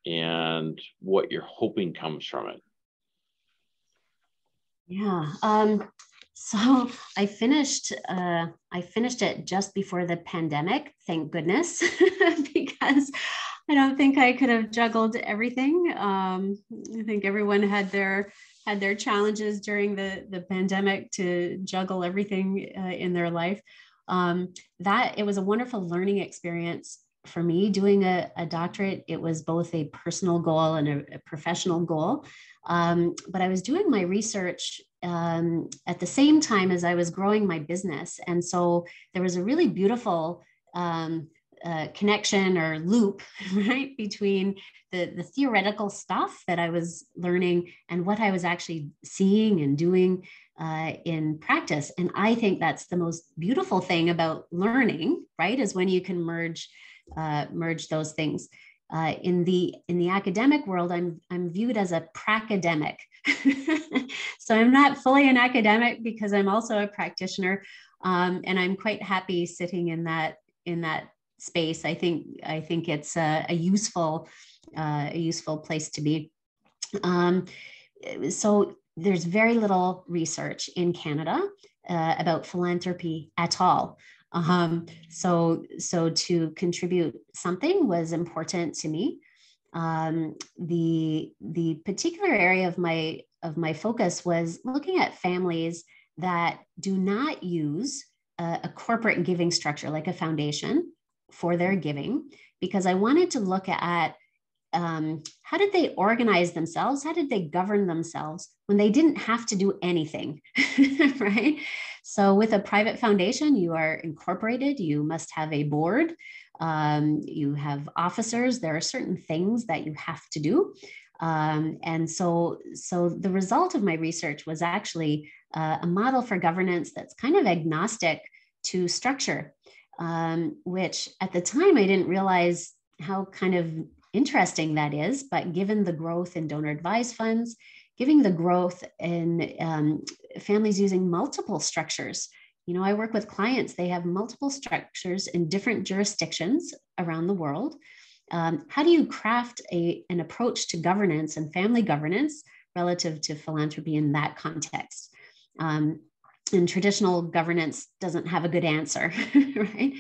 and what you're hoping comes from it. Yeah. Um, so I finished. Uh, I finished it just before the pandemic. Thank goodness, because I don't think I could have juggled everything. Um, I think everyone had their had their challenges during the the pandemic to juggle everything uh, in their life. Um, that it was a wonderful learning experience for me doing a, a doctorate. It was both a personal goal and a, a professional goal. Um, but I was doing my research um, at the same time as I was growing my business, and so there was a really beautiful um, connection or loop right between the, the theoretical stuff that i was learning and what i was actually seeing and doing uh, in practice. And i think that's the most beautiful thing about learning right is when you can merge uh, merge those things. Uh, in the in the academic world i'm i'm viewed as a pracademic. So i'm not fully an academic because i'm also a practitioner um, and i'm quite happy sitting in that in that space. I think I think it's a, a useful uh, a useful place to be. Um, so there's very little research in Canada uh, about philanthropy at all. Um, so so to contribute something was important to me. Um, the the particular area of my of my focus was looking at families that do not use a, a corporate giving structure like a foundation for their giving because I wanted to look at um, how did they organize themselves? How did they govern themselves when they didn't have to do anything? right. So, with a private foundation, you are incorporated, you must have a board, um, you have officers, there are certain things that you have to do. Um, and so, so the result of my research was actually uh, a model for governance that's kind of agnostic to structure um, which at the time I didn't realize how kind of interesting that is. But given the growth in donor advised funds, giving the growth in um, families using multiple structures, you know, I work with clients, they have multiple structures in different jurisdictions around the world. Um, how do you craft a, an approach to governance and family governance relative to philanthropy in that context? Um, and traditional governance doesn't have a good answer, right?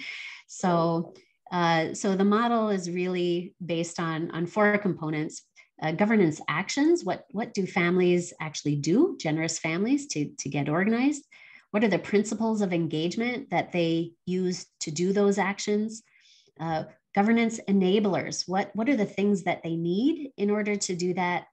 So, uh, so the model is really based on on four components: uh, governance actions. What what do families actually do? Generous families to to get organized. What are the principles of engagement that they use to do those actions? Uh, governance enablers. What what are the things that they need in order to do that?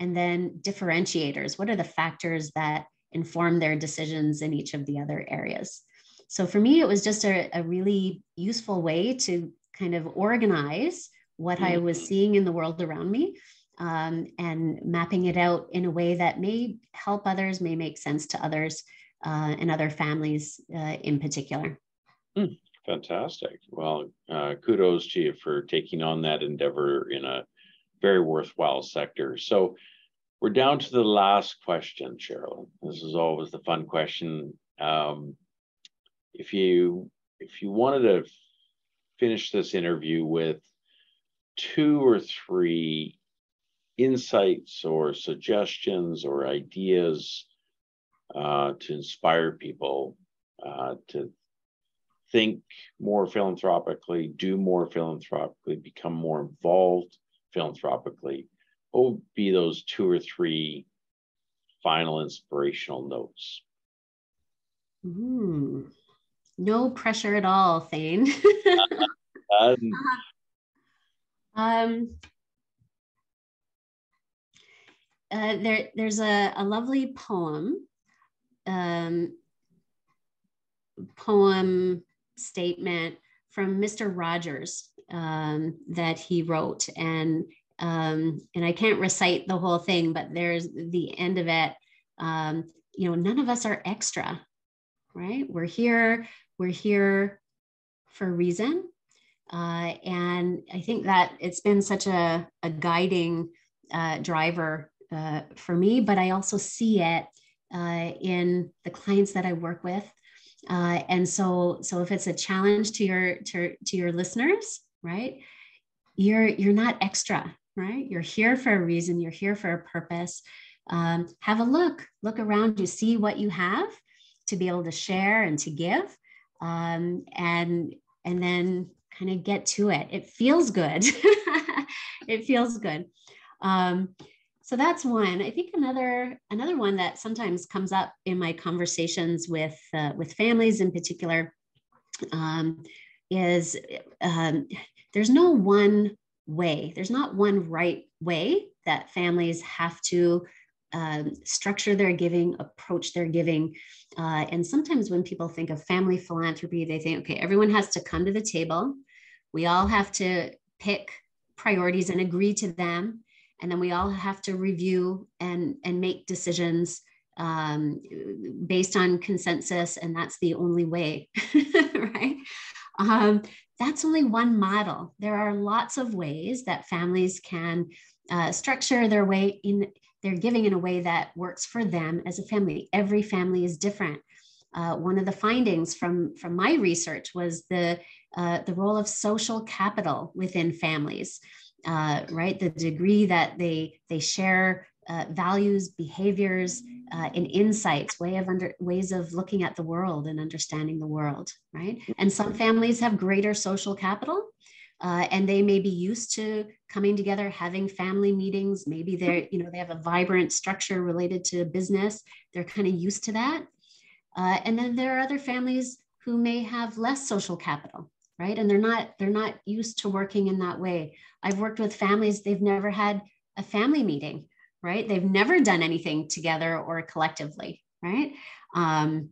And then differentiators. What are the factors that inform their decisions in each of the other areas. So for me, it was just a, a really useful way to kind of organize what mm-hmm. I was mm-hmm. seeing in the world around me um, and mapping it out in a way that may help others, may make sense to others uh, and other families uh, in particular. Mm, fantastic. Well, uh, kudos to you for taking on that endeavor in a very worthwhile sector. So we're down to the last question, Cheryl. This is always the fun question. Um, if you if you wanted to finish this interview with two or three insights or suggestions or ideas uh, to inspire people, uh, to think more philanthropically, do more philanthropically, become more involved philanthropically, what would be those two or three final inspirational notes? Mm. No pressure at all, Thane. um, um, uh, there, there's a, a lovely poem, um, poem statement from Mr. Rogers um, that he wrote, and um, and I can't recite the whole thing, but there's the end of it. Um, you know, none of us are extra, right? We're here. We're here for a reason, uh, and I think that it's been such a, a guiding uh, driver uh, for me. But I also see it uh, in the clients that I work with uh, and so, so if it's a challenge to your to, to your listeners, right? You're you're not extra, right? You're here for a reason. You're here for a purpose. Um, have a look, look around you, see what you have to be able to share and to give, um, and and then kind of get to it. It feels good. it feels good. Um, so that's one i think another another one that sometimes comes up in my conversations with uh, with families in particular um, is um, there's no one way. There's not one right way that families have to um, structure their giving approach their giving. Uh, and sometimes when people think of family philanthropy they think okay everyone has to come to the table. We all have to pick priorities and agree to them. And then we all have to review and and make decisions um, based on consensus. And that's the only way right? Um, that's only one model. There are lots of ways that families can uh, structure their way in their giving in a way that works for them as a family. Every family is different. Uh, one of the findings from from my research was the uh, the role of social capital within families. Uh, right? The degree that they they share uh, values, behaviors, uh, and insights, way of under ways of looking at the world and understanding the world, right? And some families have greater social capital. Uh, and they may be used to coming together having family meetings. Maybe they're you know they have a vibrant structure related to business. They're kind of used to that. Uh, and then there are other families who may have less social capital right? And they're not they're not used to working in that way. I've worked with families they've never had a family meeting right? They've never done anything together or collectively right? Um,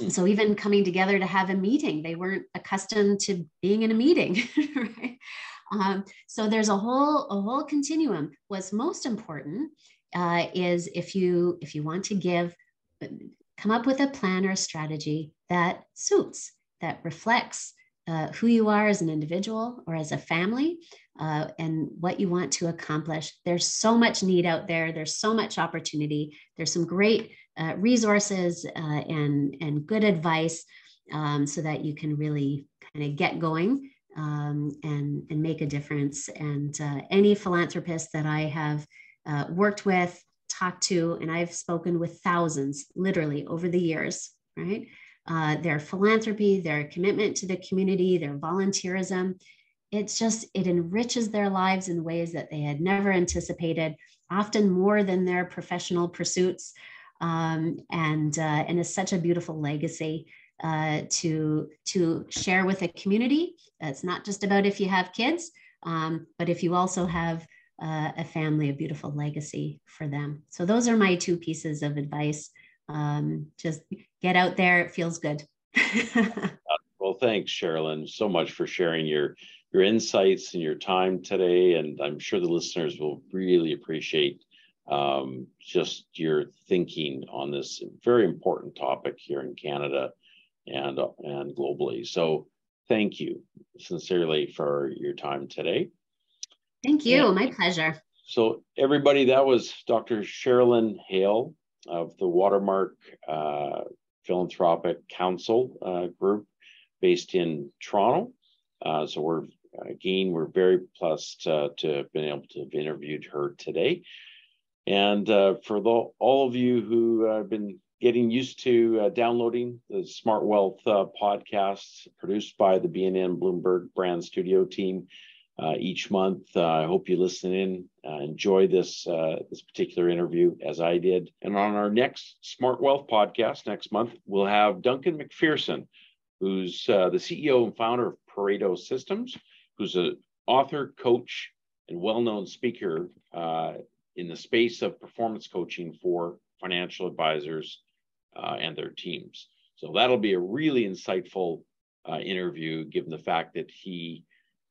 hmm. so even coming together to have a meeting they weren't accustomed to being in a meeting right? Um, so there's a whole a whole continuum. What's most important uh, is if you if you want to give come up with a plan or a strategy that suits that reflects uh, who you are as an individual or as a family uh, and what you want to accomplish. There's so much need out there. There's so much opportunity. There's some great uh, resources uh, and, and good advice um, so that you can really kind of get going um, and, and make a difference. And uh, any philanthropist that I have uh, worked with, talked to, and I've spoken with thousands literally over the years, right? Uh, their philanthropy, their commitment to the community, their volunteerism. It's just, it enriches their lives in ways that they had never anticipated, often more than their professional pursuits. Um, and, uh, and is such a beautiful legacy uh, to, to share with a community. It's not just about if you have kids, um, but if you also have uh, a family, a beautiful legacy for them. So those are my two pieces of advice um, just get out there. It feels good. well, thanks, Sherilyn, so much for sharing your your insights and your time today. And I'm sure the listeners will really appreciate um, just your thinking on this very important topic here in Canada and and globally. So thank you sincerely for your time today. Thank you. And My pleasure. So everybody, that was Dr. Sherilyn Hale of the Watermark uh, Philanthropic Counsel uh, group based in Toronto. Uh, so we're again we're very blessed uh, to have been able to have interviewed her today. And uh, for the, all of you who have been getting used to downloading the Smart Wealth podcasts produced by the BNN Bloomberg Brand Studio team uh, each month. Uh, I hope you listen in, uh, enjoy this uh, this particular interview as I did. And on our next Smart Wealth podcast next month, we'll have Duncan McPherson, who's the CEO and founder of Pareto Systems, who's an author, coach, and well-known speaker in the space of performance coaching for financial advisors uh, and their teams. So that'll be a really insightful uh, interview, given the fact that he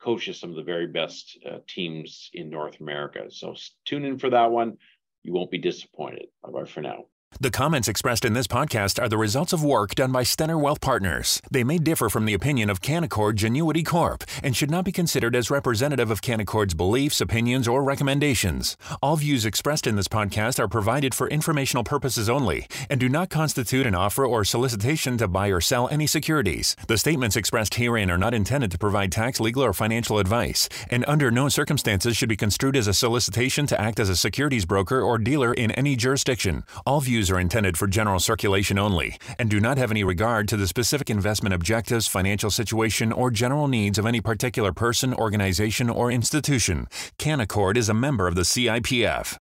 coaches some of the very best uh, teams in North America. So tune in for that one. You won't be disappointed. Bye bye for now. The comments expressed in this podcast are the results of work done by Stenner Wealth Partners. They may differ from the opinion of Canaccord Genuity Corp and should not be considered as representative of Canaccord's beliefs, opinions, or recommendations. All views expressed in this podcast are provided for informational purposes only and do not constitute an offer or solicitation to buy or sell any securities. The statements expressed herein are not intended to provide tax, legal, or financial advice, and under no circumstances should be construed as a solicitation to act as a securities broker or dealer in any jurisdiction. All views are intended for general circulation only and do not have any regard to the specific investment objectives, financial situation, or general needs of any particular person, organization, or institution. Canaccord is a member of the CIPF.